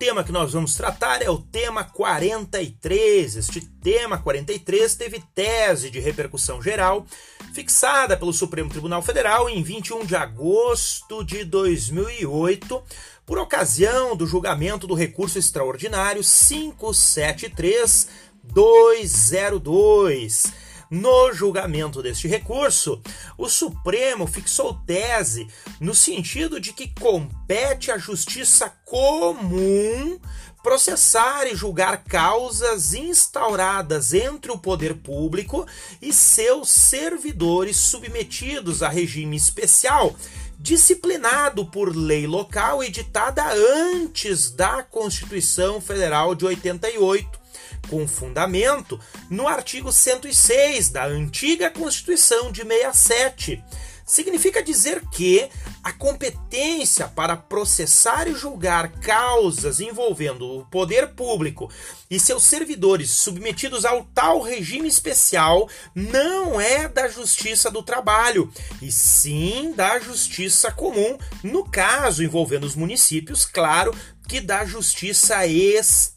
tema que nós vamos tratar é o tema 43. Este tema 43 teve tese de repercussão geral fixada pelo Supremo Tribunal Federal em 21 de agosto de 2008, por ocasião do julgamento do recurso extraordinário 573202 no julgamento deste recurso, o Supremo fixou tese no sentido de que compete à justiça comum processar e julgar causas instauradas entre o poder público e seus servidores submetidos a regime especial disciplinado por lei local editada antes da Constituição Federal de 88 com fundamento no artigo 106 da antiga Constituição de 67. Significa dizer que a competência para processar e julgar causas envolvendo o poder público e seus servidores submetidos ao tal regime especial não é da Justiça do Trabalho, e sim da Justiça Comum, no caso envolvendo os municípios, claro, que da Justiça Estadual.